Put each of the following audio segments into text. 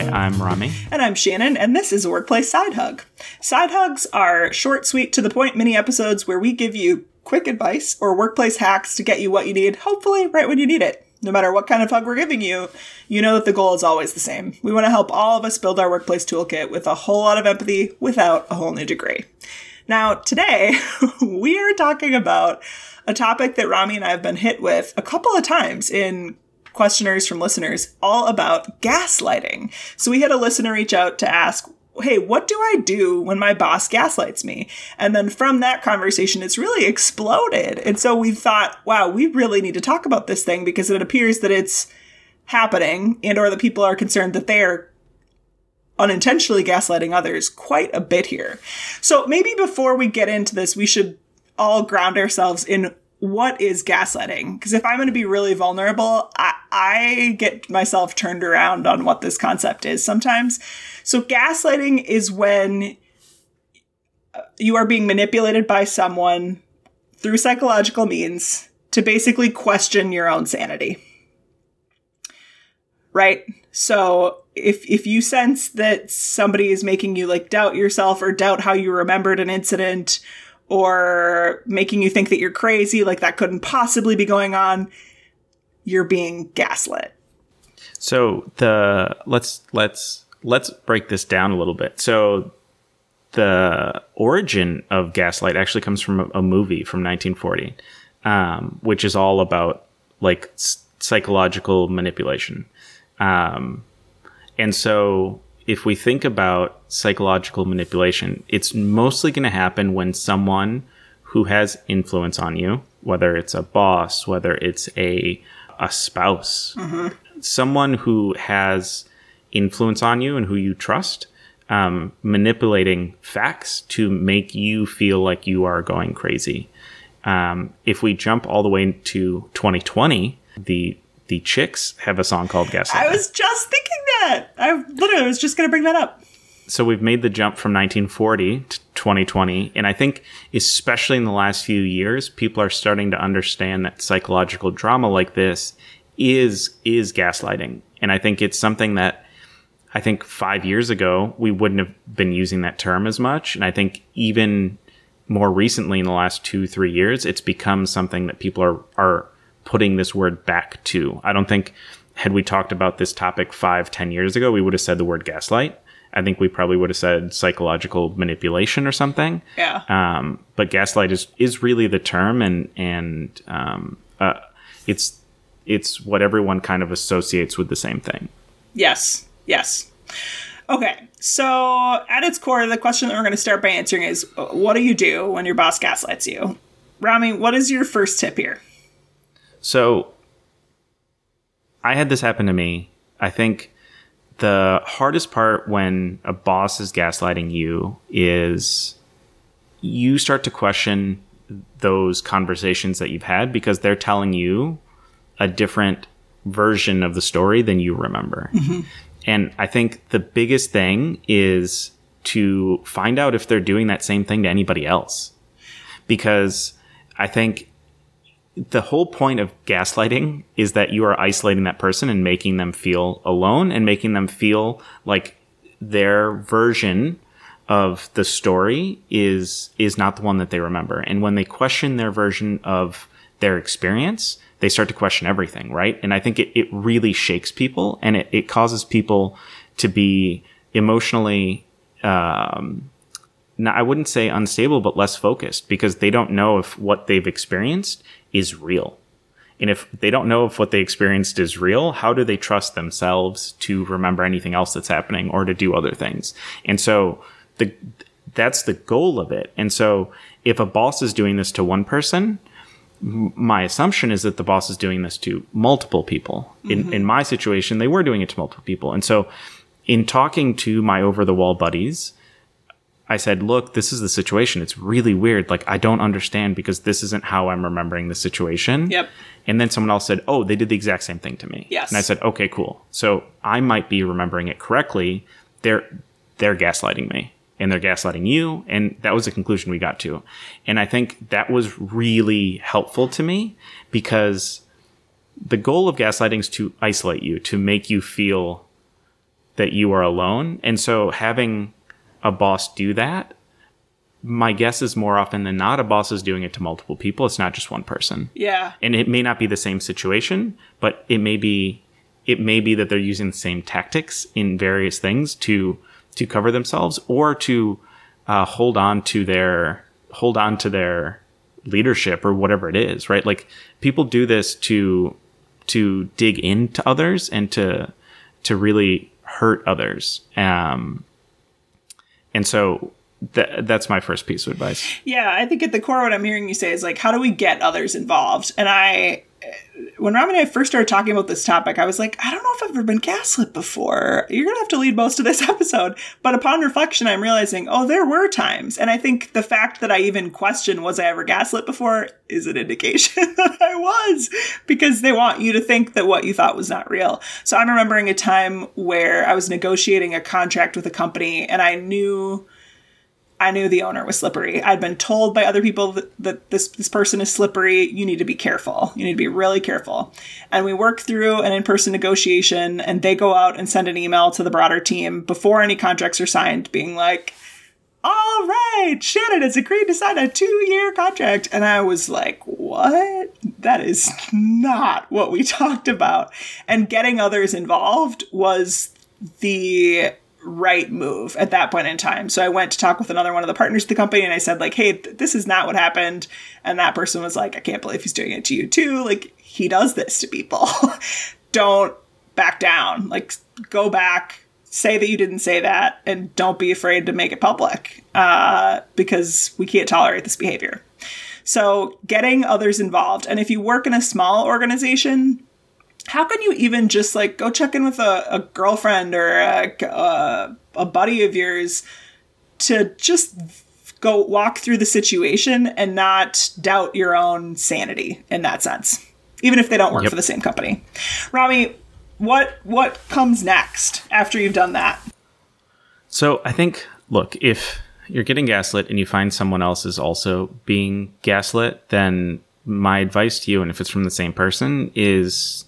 Hi, I'm Rami. And I'm Shannon, and this is a Workplace Side Hug. Side Hugs are short, sweet, to the point mini episodes where we give you quick advice or workplace hacks to get you what you need, hopefully right when you need it. No matter what kind of hug we're giving you, you know that the goal is always the same. We want to help all of us build our workplace toolkit with a whole lot of empathy without a whole new degree. Now, today, we are talking about a topic that Rami and I have been hit with a couple of times in questionnaires from listeners all about gaslighting. So we had a listener reach out to ask, Hey, what do I do when my boss gaslights me? And then from that conversation, it's really exploded. And so we thought, wow, we really need to talk about this thing because it appears that it's happening and or that people are concerned that they're unintentionally gaslighting others quite a bit here. So maybe before we get into this, we should all ground ourselves in what is gaslighting? Because if I'm going to be really vulnerable, I, I get myself turned around on what this concept is sometimes. So, gaslighting is when uh, you are being manipulated by someone through psychological means to basically question your own sanity. Right? So, if if you sense that somebody is making you like doubt yourself or doubt how you remembered an incident or making you think that you're crazy, like that couldn't possibly be going on, you're being gaslit. So the let's let's let's break this down a little bit. So the origin of gaslight actually comes from a, a movie from 1940, um, which is all about like s- psychological manipulation. Um, and so if we think about psychological manipulation, it's mostly going to happen when someone who has influence on you, whether it's a boss, whether it's a a spouse, mm-hmm. someone who has influence on you and who you trust, um, manipulating facts to make you feel like you are going crazy. Um, if we jump all the way to 2020, the the Chicks have a song called Gaslight. I was just thinking that. I literally was just going to bring that up. So we've made the jump from 1940 to 2020. And I think, especially in the last few years, people are starting to understand that psychological drama like this is, is gaslighting. And I think it's something that I think five years ago, we wouldn't have been using that term as much. And I think even more recently in the last two, three years, it's become something that people are, are putting this word back to. I don't think had we talked about this topic five, ten years ago, we would have said the word gaslight. I think we probably would have said psychological manipulation or something. Yeah. Um, but gaslight is is really the term, and and um, uh, it's it's what everyone kind of associates with the same thing. Yes. Yes. Okay. So at its core, the question that we're going to start by answering is, what do you do when your boss gaslights you? Rami, what is your first tip here? So I had this happen to me. I think the hardest part when a boss is gaslighting you is you start to question those conversations that you've had because they're telling you a different version of the story than you remember. Mm-hmm. And I think the biggest thing is to find out if they're doing that same thing to anybody else. Because I think the whole point of gaslighting is that you are isolating that person and making them feel alone and making them feel like their version of the story is is not the one that they remember. And when they question their version of their experience, they start to question everything, right? And I think it, it really shakes people and it, it causes people to be emotionally um, I wouldn't say unstable, but less focused because they don't know if what they've experienced is real. And if they don't know if what they experienced is real, how do they trust themselves to remember anything else that's happening or to do other things? And so the, that's the goal of it. And so if a boss is doing this to one person, my assumption is that the boss is doing this to multiple people. In, mm-hmm. in my situation, they were doing it to multiple people. And so in talking to my over the wall buddies, I said, look, this is the situation. It's really weird. Like, I don't understand because this isn't how I'm remembering the situation. Yep. And then someone else said, oh, they did the exact same thing to me. Yes. And I said, okay, cool. So I might be remembering it correctly. They're, they're gaslighting me and they're gaslighting you. And that was the conclusion we got to. And I think that was really helpful to me because the goal of gaslighting is to isolate you, to make you feel that you are alone. And so having a boss do that, my guess is more often than not, a boss is doing it to multiple people. It's not just one person. Yeah. And it may not be the same situation, but it may be it may be that they're using the same tactics in various things to to cover themselves or to uh, hold on to their hold on to their leadership or whatever it is, right? Like people do this to to dig into others and to to really hurt others. Um, and so that that's my first piece of advice. Yeah, I think at the core, what I'm hearing you say is like, how do we get others involved? And I, when Rami and I first started talking about this topic, I was like, I don't know if I've ever been gaslit before. You're gonna have to lead most of this episode. But upon reflection, I'm realizing, oh, there were times, and I think the fact that I even question was I ever gaslit before is an indication that I was, because they want you to think that what you thought was not real. So I'm remembering a time where I was negotiating a contract with a company, and I knew I knew the owner was slippery. I'd been told by other people that, that, this this person is slippery. You need to be careful. You need to be really careful. And we work through an in-person negotiation and they go out and send an email to the broader team before any contracts are signed being like, "All right, Shannon has agreed to sign a 2-year contract." And I was like, "What? That is not what we talked about." And getting others involved was the right move at that point in time. So I went to talk with another one of the partners of the company and I said like, "Hey, th- this is not what happened." And that person was like, "I can't believe he's doing it to you too. Like he does this to people. don't back down. Like go back, say that you didn't say that and don't be afraid to make it public. Uh, because we can't tolerate this behavior." So, getting others involved. And if you work in a small organization, how can you even just like go check in with a, a girlfriend or a, a, a buddy of yours to just go walk through the situation and not doubt your own sanity in that sense, even if they don't work Yep. for the same company. Rami, what what comes next after you've done that? So I think, look, if you're getting gaslit and you find someone else is also being gaslit, then my advice to you, and if it's from the same person, is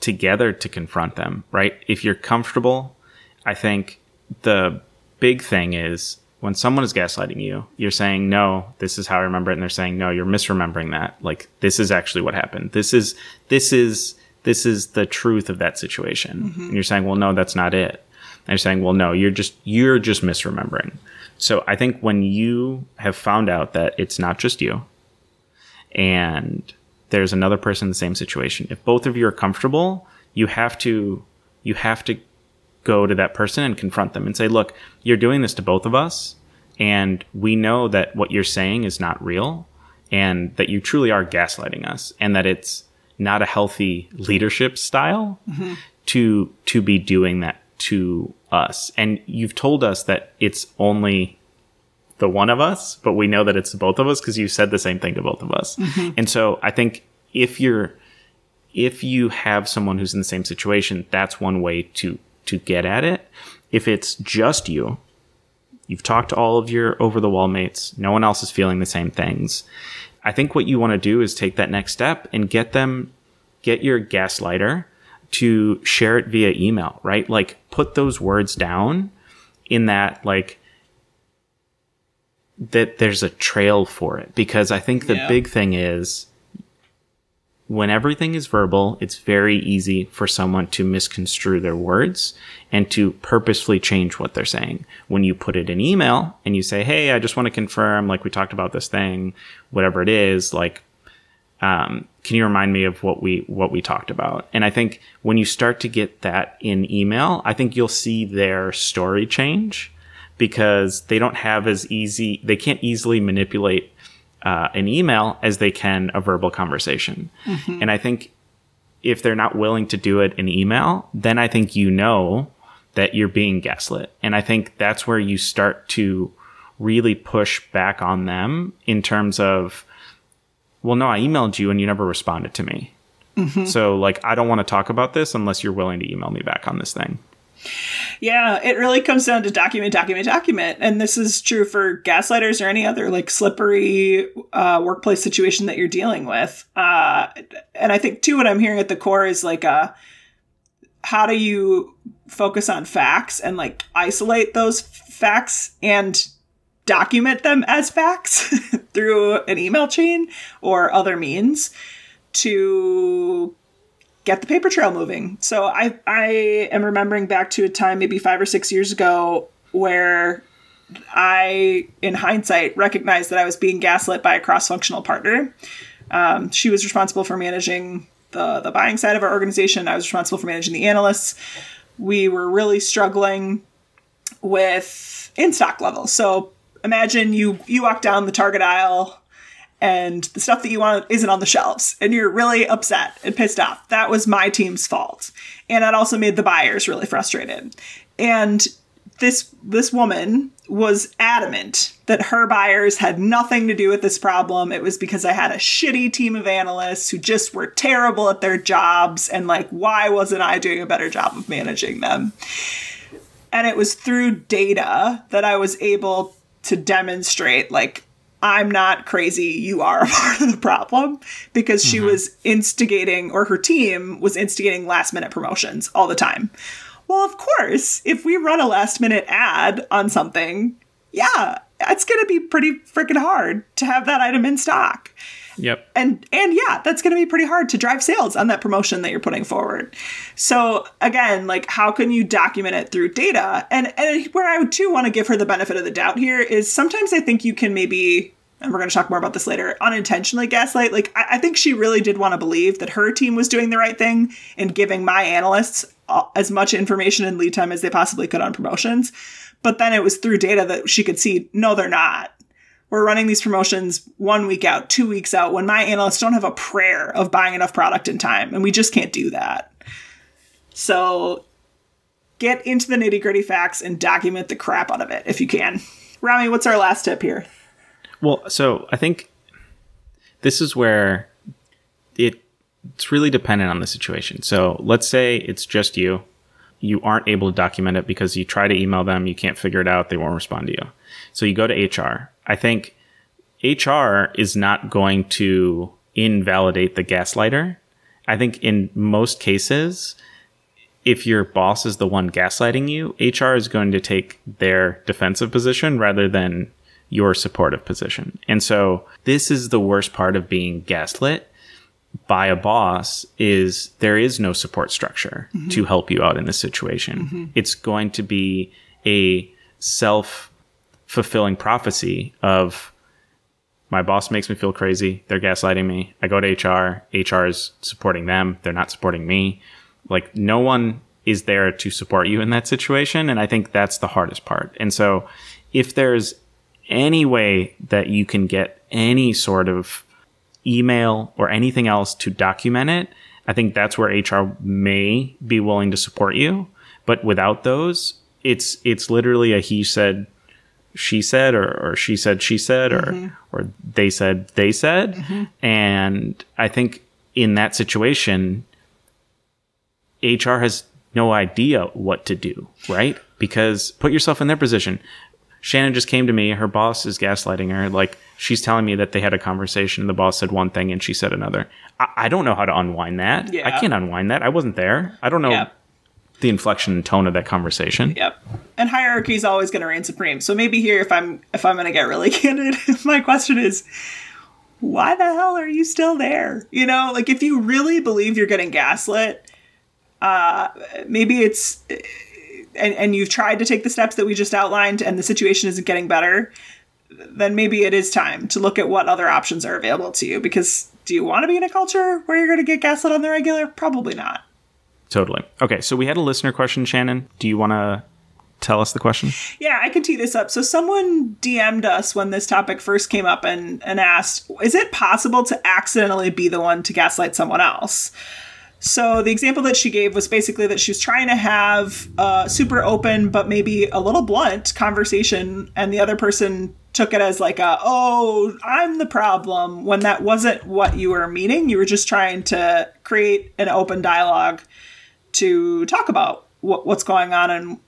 together to confront them, right? If you're comfortable, I think the big thing is when someone is gaslighting you, you're saying, no, this is how I remember it. And they're saying, no, you're misremembering that. Like, this is actually what happened. This is, this is, this is the truth of that situation. Mm-hmm. And you're saying, well, no, that's not it. And you're saying, well, no, you're just, you're just misremembering. So I think when you have found out that it's not just you and there's another person in the same situation, if both of you are comfortable, you have to, you have to go to that person and confront them and say, look, you're doing this to both of us. And we know that what you're saying is not real and that you truly are gaslighting us and that it's not a healthy leadership style mm-hmm. to, to be doing that to us. And you've told us that it's only the one of us, but we know that it's the both of us because you said the same thing to both of us. Mm-hmm. And so I think if you're, if you have someone who's in the same situation, that's one way to to get at it. If it's just you, you've talked to all of your over the wall mates, no one else is feeling the same things. I think what you want to do is take that next step and get them get your gaslighter to share it via email, right? Like put those words down in that like that there's a trail for it because I think the Yeah. big thing is when everything is verbal, it's very easy for someone to misconstrue their words and to purposefully change what they're saying. When you put it in email and you say, Hey, I just want to confirm, like we talked about this thing, whatever it is, like, um, can you remind me of what we, what we talked about? And I think when you start to get that in email, I think you'll see their story change because they don't have as easy, they can't easily manipulate uh, an email as they can a verbal conversation. And I think if they're not willing to do it in email, then I think you know that you're being gaslit. And I think that's where you start to really push back on them in terms of, well, no, I emailed you and you never responded to me. So, like, I don't want to talk about this unless you're willing to email me back on this thing. Yeah, it really comes down to document, document, document. And this is true for gaslighters or any other like slippery uh, workplace situation that you're dealing with. Uh, and I think, too, what I'm hearing at the core is like a how do you focus on facts and like isolate those facts and document them as facts through an email chain or other means to get the paper trail moving. So I I am remembering back to a time maybe 5 or 6 years ago where I in hindsight recognized that I was being gaslit by a cross-functional partner. Um, she was responsible for managing the the buying side of our organization. I was responsible for managing the analysts. We were really struggling with in stock levels. So imagine you you walk down the Target aisle and the stuff that you want isn't on the shelves and you're really upset and pissed off. That was my team's fault. And that also made the buyers really frustrated. And this this woman was adamant that her buyers had nothing to do with this problem. It was because I had a shitty team of analysts who just were terrible at their jobs and like why wasn't I doing a better job of managing them? And it was through data that I was able to demonstrate like I'm not crazy, you are a part of the problem because she mm-hmm. was instigating or her team was instigating last minute promotions all the time. Well, of course, if we run a last minute ad on something, yeah, it's going to be pretty freaking hard to have that item in stock. Yep. And and yeah, that's going to be pretty hard to drive sales on that promotion that you're putting forward. So again, like how can you document it through data? And and where I too want to give her the benefit of the doubt here is sometimes I think you can maybe and we're going to talk more about this later, unintentionally gaslight. Like, I, I think she really did want to believe that her team was doing the right thing and giving my analysts as much information and lead time as they possibly could on promotions. But then it was through data that she could see, no, they're not we're running these promotions one week out, two weeks out, when my analysts don't have a prayer of buying enough product in time. And we just can't do that. So get into the nitty gritty facts and document the crap out of it if you can. Rami, what's our last tip here? Well, so I think this is where it it's really dependent on the situation. So let's say it's just you. You aren't able to document it because you try to email them, you can't figure it out, they won't respond to you. So you go to HR. I think HR is not going to invalidate the gaslighter. I think in most cases, if your boss is the one gaslighting you, HR is going to take their defensive position rather than your supportive position. And so this is the worst part of being gaslit by a boss is there is no support structure mm-hmm. to help you out in this situation. Mm-hmm. It's going to be a self fulfilling prophecy of my boss makes me feel crazy. They're gaslighting me. I go to HR. HR is supporting them. They're not supporting me. Like no one is there to support you in that situation. And I think that's the hardest part. And so if there's any way that you can get any sort of email or anything else to document it, I think that's where HR may be willing to support you. But without those, it's it's literally a he said she said or, or she said she said or mm-hmm. or they said they said mm-hmm. and i think in that situation hr has no idea what to do right because put yourself in their position shannon just came to me her boss is gaslighting her like she's telling me that they had a conversation the boss said one thing and she said another i, I don't know how to unwind that yeah. i can't unwind that i wasn't there i don't know yeah the inflection and tone of that conversation. Yep. And hierarchy is always going to reign supreme. So maybe here, if I'm if I'm going to get really candid, my question is, why the hell are you still there? You know, like if you really believe you're getting gaslit, uh, maybe it's and and you've tried to take the steps that we just outlined, and the situation isn't getting better. Then maybe it is time to look at what other options are available to you. Because do you want to be in a culture where you're going to get gaslit on the regular? Probably not. Totally. Okay, so we had a listener question, Shannon. Do you want to tell us the question? Yeah, I can tee this up. So someone DM'd us when this topic first came up and, and asked, is it possible to accidentally be the one to gaslight someone else? So the example that she gave was basically that she was trying to have a super open but maybe a little blunt conversation and the other person took it as like a oh i'm the problem when that wasn't what you were meaning. You were just trying to create an open dialogue to talk about what, what's going on and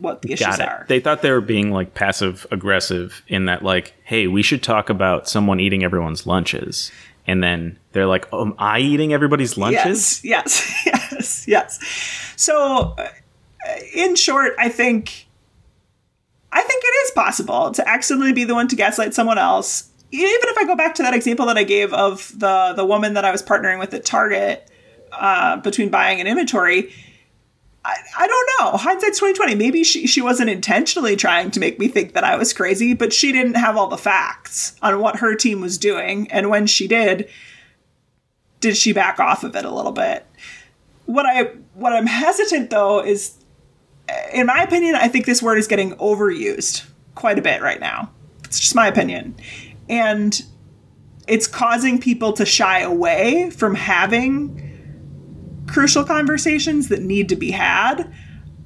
what the issues are. They thought they were being like passive aggressive in that, like, hey, we should talk about someone eating everyone's lunches. and then they're like, "Oh, am I eating everybody's lunches?" Yes, yes, yes, yes. So, uh, in short, I think, I think it is possible to accidentally be the one to gaslight someone else. Even if I go back to that example that I gave of the the woman that I was partnering with at Target uh, between buying and inventory. I, I don't know. Hindsight's twenty twenty. Maybe she she wasn't intentionally trying to make me think that I was crazy, but she didn't have all the facts on what her team was doing, and when she did, did she back off of it a little bit? What I what I'm hesitant though is, in my opinion, I think this word is getting overused quite a bit right now. It's just my opinion, and it's causing people to shy away from having crucial conversations that need to be had.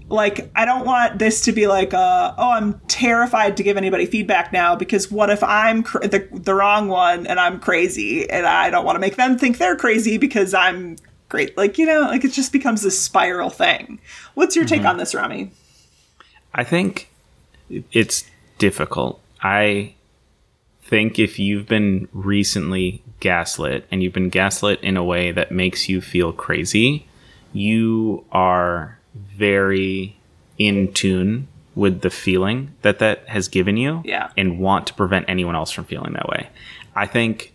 Like, I don't want this to be like, uh, oh, I'm terrified to give anybody feedback now because what if I'm cr- the, the wrong one and I'm crazy and I don't want to make them think they're crazy because I'm great. Like, you know, like it just becomes this spiral thing. What's your take mm-hmm. on this, Rami? I think it's difficult. I think if you've been recently gaslit and you've been gaslit in a way that makes you feel crazy, you are very in tune with the feeling that that has given you yeah. and want to prevent anyone else from feeling that way. I think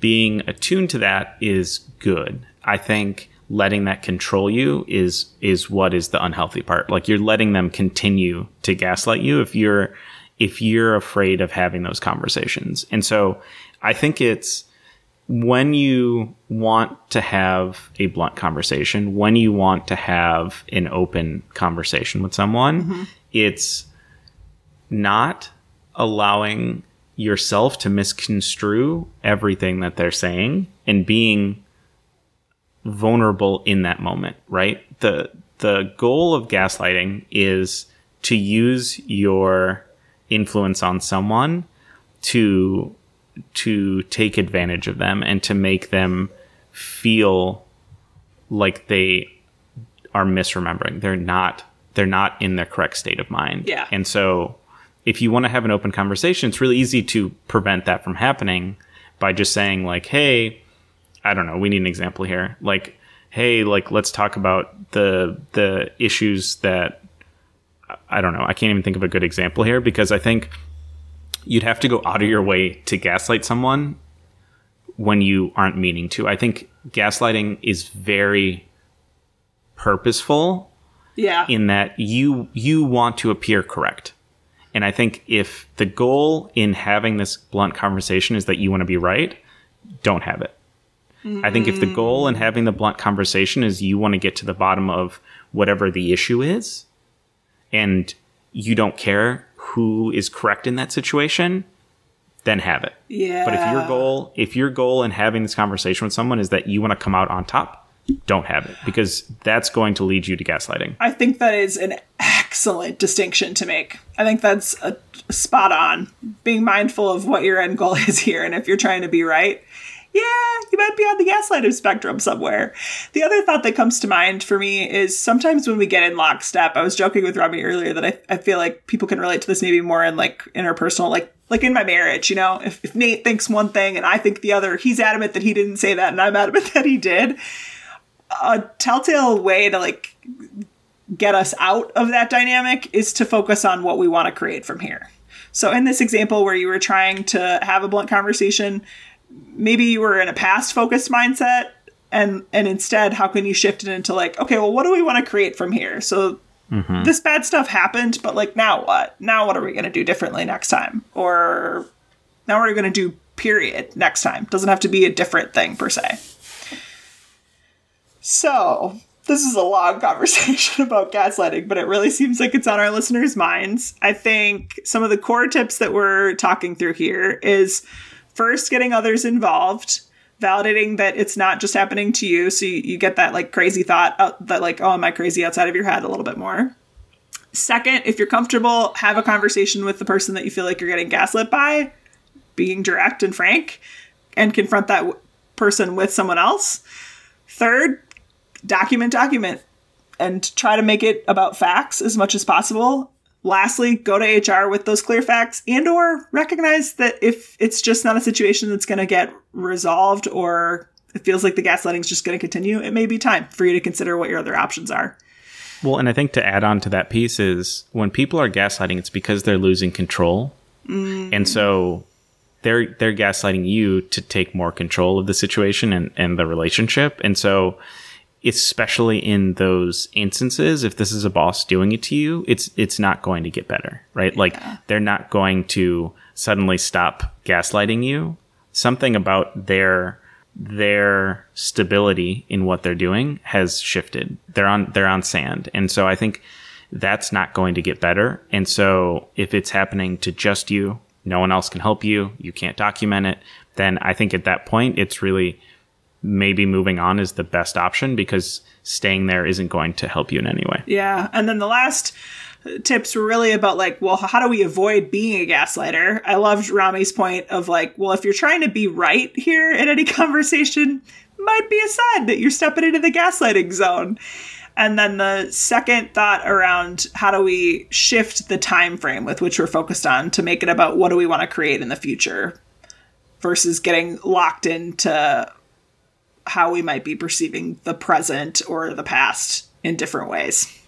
being attuned to that is good. I think letting that control you is is what is the unhealthy part. Like you're letting them continue to gaslight you if you're if you're afraid of having those conversations. And so I think it's when you want to have a blunt conversation, when you want to have an open conversation with someone, mm-hmm. it's not allowing yourself to misconstrue everything that they're saying and being vulnerable in that moment, right? The the goal of gaslighting is to use your influence on someone to to take advantage of them and to make them feel like they are misremembering. They're not they're not in their correct state of mind. Yeah. And so if you want to have an open conversation, it's really easy to prevent that from happening by just saying like, "Hey, I don't know, we need an example here." Like, "Hey, like let's talk about the the issues that I don't know. I can't even think of a good example here because I think you'd have to go out of your way to gaslight someone when you aren't meaning to. I think gaslighting is very purposeful. Yeah. In that you you want to appear correct. And I think if the goal in having this blunt conversation is that you want to be right, don't have it. Mm. I think if the goal in having the blunt conversation is you want to get to the bottom of whatever the issue is, and you don't care who is correct in that situation, then have it. Yeah. But if your goal, if your goal in having this conversation with someone is that you want to come out on top, don't have it because that's going to lead you to gaslighting. I think that is an excellent distinction to make. I think that's a spot on. Being mindful of what your end goal is here and if you're trying to be right yeah, you might be on the gaslighting spectrum somewhere. The other thought that comes to mind for me is sometimes when we get in lockstep, I was joking with Rami earlier that I, I feel like people can relate to this maybe more in like interpersonal, like like in my marriage, you know, if, if Nate thinks one thing and I think the other, he's adamant that he didn't say that and I'm adamant that he did. A telltale way to like get us out of that dynamic is to focus on what we want to create from here. So in this example where you were trying to have a blunt conversation, maybe you were in a past focused mindset and and instead how can you shift it into like okay well what do we want to create from here? So mm-hmm. this bad stuff happened but like now what? Now what are we going to do differently next time? Or now what are we going to do period next time? Doesn't have to be a different thing per se. So this is a long conversation about gaslighting, but it really seems like it's on our listeners' minds. I think some of the core tips that we're talking through here is first getting others involved validating that it's not just happening to you. So you, you get that like crazy thought out, that like oh am i crazy outside of your head a little bit more? Second if you're comfortable have a conversation with the person that you feel like you're getting gaslit by being direct and frank and confront that w- person with someone else. Third document document and try to make it about facts as much as possible Lastly, go to HR with those clear facts and or recognize that if it's just not a situation that's going to get resolved or it feels like the gaslighting is just going to continue, it may be time for you to consider what your other options are. Well, and I think to add on to that piece is when people are gaslighting, it's because they're losing control. Mm. And so they're they're gaslighting you to take more control of the situation and, and the relationship. And so especially in those instances, if this is a boss doing it to you, it's it's not going to get better, right? Yeah. Like they're not going to suddenly stop gaslighting you. Something about their their stability in what they're doing has shifted. They're on they're on sand. And so I think that's not going to get better. And so if it's happening to just you, no one else can help you, you can't document it, then I think at that point it's really maybe moving on is the best option because staying there isn't going to help you in any way. Yeah. And then the last tips were really about like, well, how do we avoid being a gaslighter? I loved Rami's point of like, well, if you're trying to be right here in any conversation, might be a sign that you're stepping into the gaslighting zone. And then the second thought around how do we shift the time frame with which we're focused on to make it about what do we want to create in the future versus getting locked into how we might be perceiving the present or the past in different ways.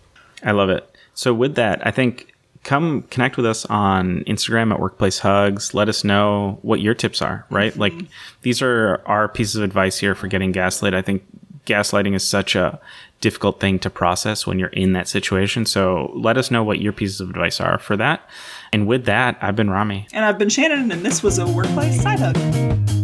I love it. So with that, I think come connect with us on Instagram at Workplace Hugs. Let us know what your tips are, right? Mm-hmm. Like these are our pieces of advice here for getting gaslit. I think gaslighting is such a difficult thing to process when you're in that situation. So let us know what your pieces of advice are for that. And with that, I've been Rami. And I've been Shannon, and this was a Workplace Side Hug.